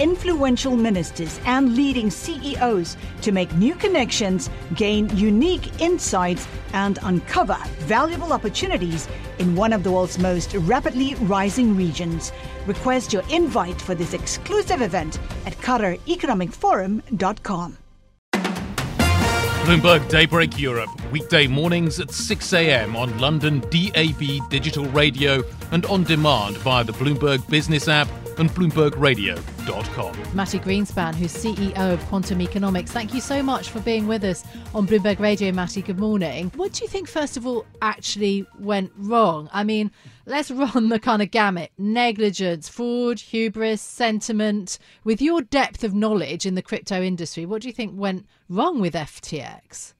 influential ministers, and leading CEOs to make new connections, gain unique insights, and uncover valuable opportunities in one of the world's most rapidly rising regions. Request your invite for this exclusive event at QatarEconomicForum.com. Bloomberg Daybreak Europe, weekday mornings at 6 a.m. on London DAB digital radio and on demand via the Bloomberg Business app and BloombergRadio.com. Mati Greenspan, who's CEO of Quantum Economics, thank you so much for being with us on Bloomberg Radio, Mati. Good morning. What do you think, first of all, actually went wrong? I mean, let's run the kind of gamut negligence, fraud, hubris, sentiment. With your depth of knowledge in the crypto industry, what do you think went wrong with FTX?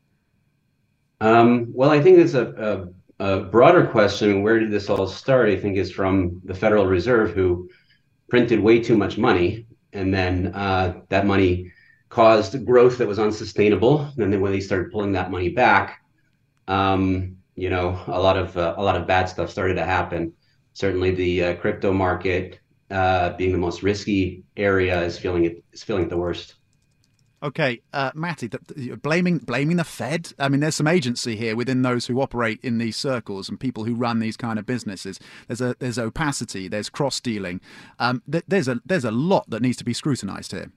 Um, well, I think there's a, a, a broader question. Where did this all start? I think is from the Federal Reserve, who printed way too much money, and then uh, that money caused growth that was unsustainable. And then when they started pulling that money back, um, you know, a lot of uh, a lot of bad stuff started to happen. Certainly, the uh, crypto market, uh, being the most risky area, is feeling it is feeling it the worst. Okay, uh, Mati, the, blaming blaming the Fed. I mean, there's some agency here within those who operate in these circles and people who run these kind of businesses. There's a there's opacity, there's cross dealing. Um, th- there's a there's a lot that needs to be scrutinised here.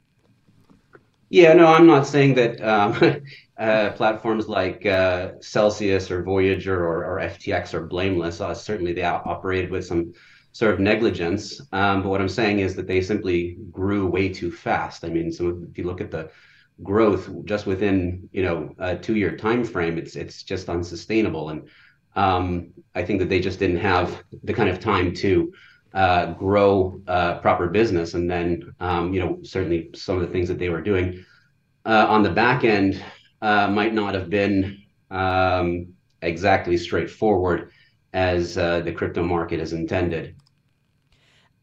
Yeah, no, I'm not saying that um, uh, platforms like uh, Celsius or Voyager or, or, FTX are blameless. Uh, certainly, they operated with some sort of negligence. Um, but what I'm saying is that they simply grew way too fast. I mean, so if you look at the growth just within you know a two year time frame it's it's just unsustainable. And um, i think that they just didn't have the kind of time to uh, grow uh, proper business. And then um, you know certainly some of the things that they were doing uh, on the back end uh, might not have been um, exactly straightforward as uh, the crypto market is intended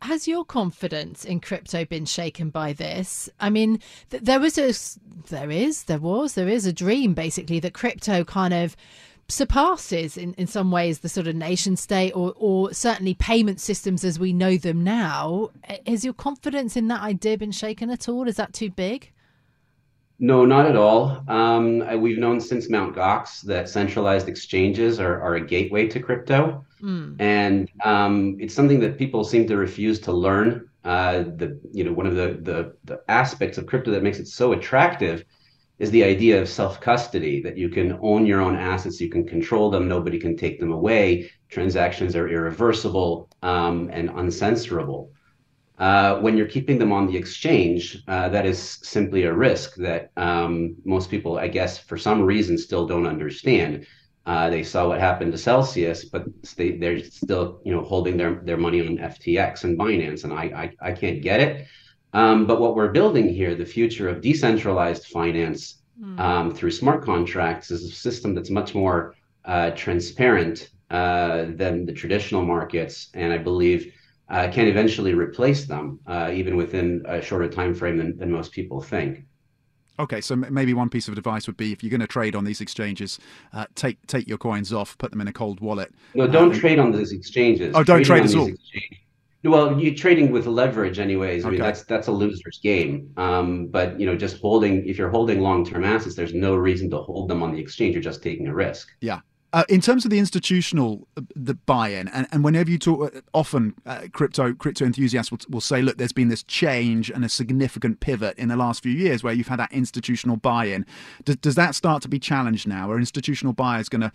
has your confidence in crypto been shaken by this? I mean, th- there was a, there is, there was, there is a dream basically that crypto kind of surpasses in, in some ways the sort of nation state or, or certainly payment systems as we know them now. Has your confidence in that idea been shaken at all? Is that too big? No, not at all. Um, we've known since Mount Gox that centralized exchanges are, are a gateway to crypto. Mm. And um, it's something that people seem to refuse to learn. Uh, the you know one of the, the the aspects of crypto that makes it so attractive is the idea of self custody that you can own your own assets, you can control them, nobody can take them away. Transactions are irreversible um, and uncensorable. Uh, when you're keeping them on the exchange, uh, that is simply a risk that um, most people, I guess, for some reason, still don't understand. Uh, they saw what happened to Celsius, but they, they're still, you know, holding their, their money on FTX and Binance, and I I, I can't get it. Um, but what we're building here, the future of decentralized finance mm. um, through smart contracts, is a system that's much more uh, transparent uh, than the traditional markets, and I believe can eventually replace them, uh, even within a shorter time frame than, than most people think. Okay, so maybe one piece of advice would be if you're going to trade on these exchanges, uh, take take your coins off, put them in a cold wallet. No, don't uh, trade on these exchanges. Oh, don't trade at all. Well, you're trading with leverage, anyways. I okay. mean, that's that's a loser's game. Um, but you know, just holding if you're holding long-term assets, there's no reason to hold them on the exchange. You're just taking a risk. Yeah, uh, in terms of the institutional uh, the buy-in, and, and whenever you talk, uh, often uh, crypto crypto enthusiasts will, will say, look, there's been this change and a significant pivot in the last few years where you've had that institutional buy-in. Does, does that start to be challenged now? Are institutional buyers going to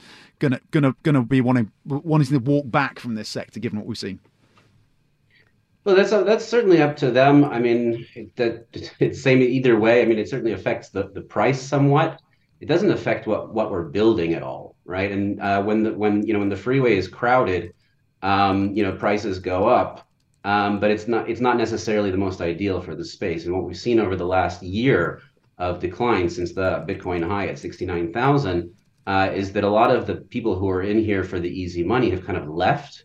going to be wanting wanting to walk back from this sector, given what we've seen? Well, that's that's certainly up to them. I mean, that it's same either way. I mean, it certainly affects the the price somewhat it doesn't affect what what we're building at all, right? And uh, when the when you know when the freeway is crowded, um, you know prices go up, um, but it's not it's not necessarily the most ideal for the space. And what we've seen over the last year of decline since the Bitcoin high at 69,000 uh, is that a lot of the people who are in here for the easy money have kind of left.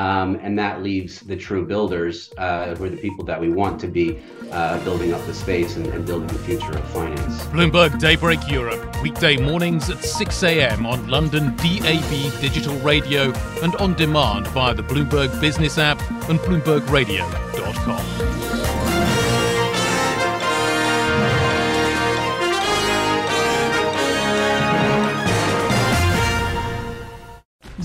Um, and that leaves the true builders, uh, who are the people that we want to be uh, building up the space and, and, building the future of finance. Bloomberg Daybreak Europe, weekday mornings at 6 a.m. on London DAB digital radio and on demand via the Bloomberg Business app and BloombergRadio.com.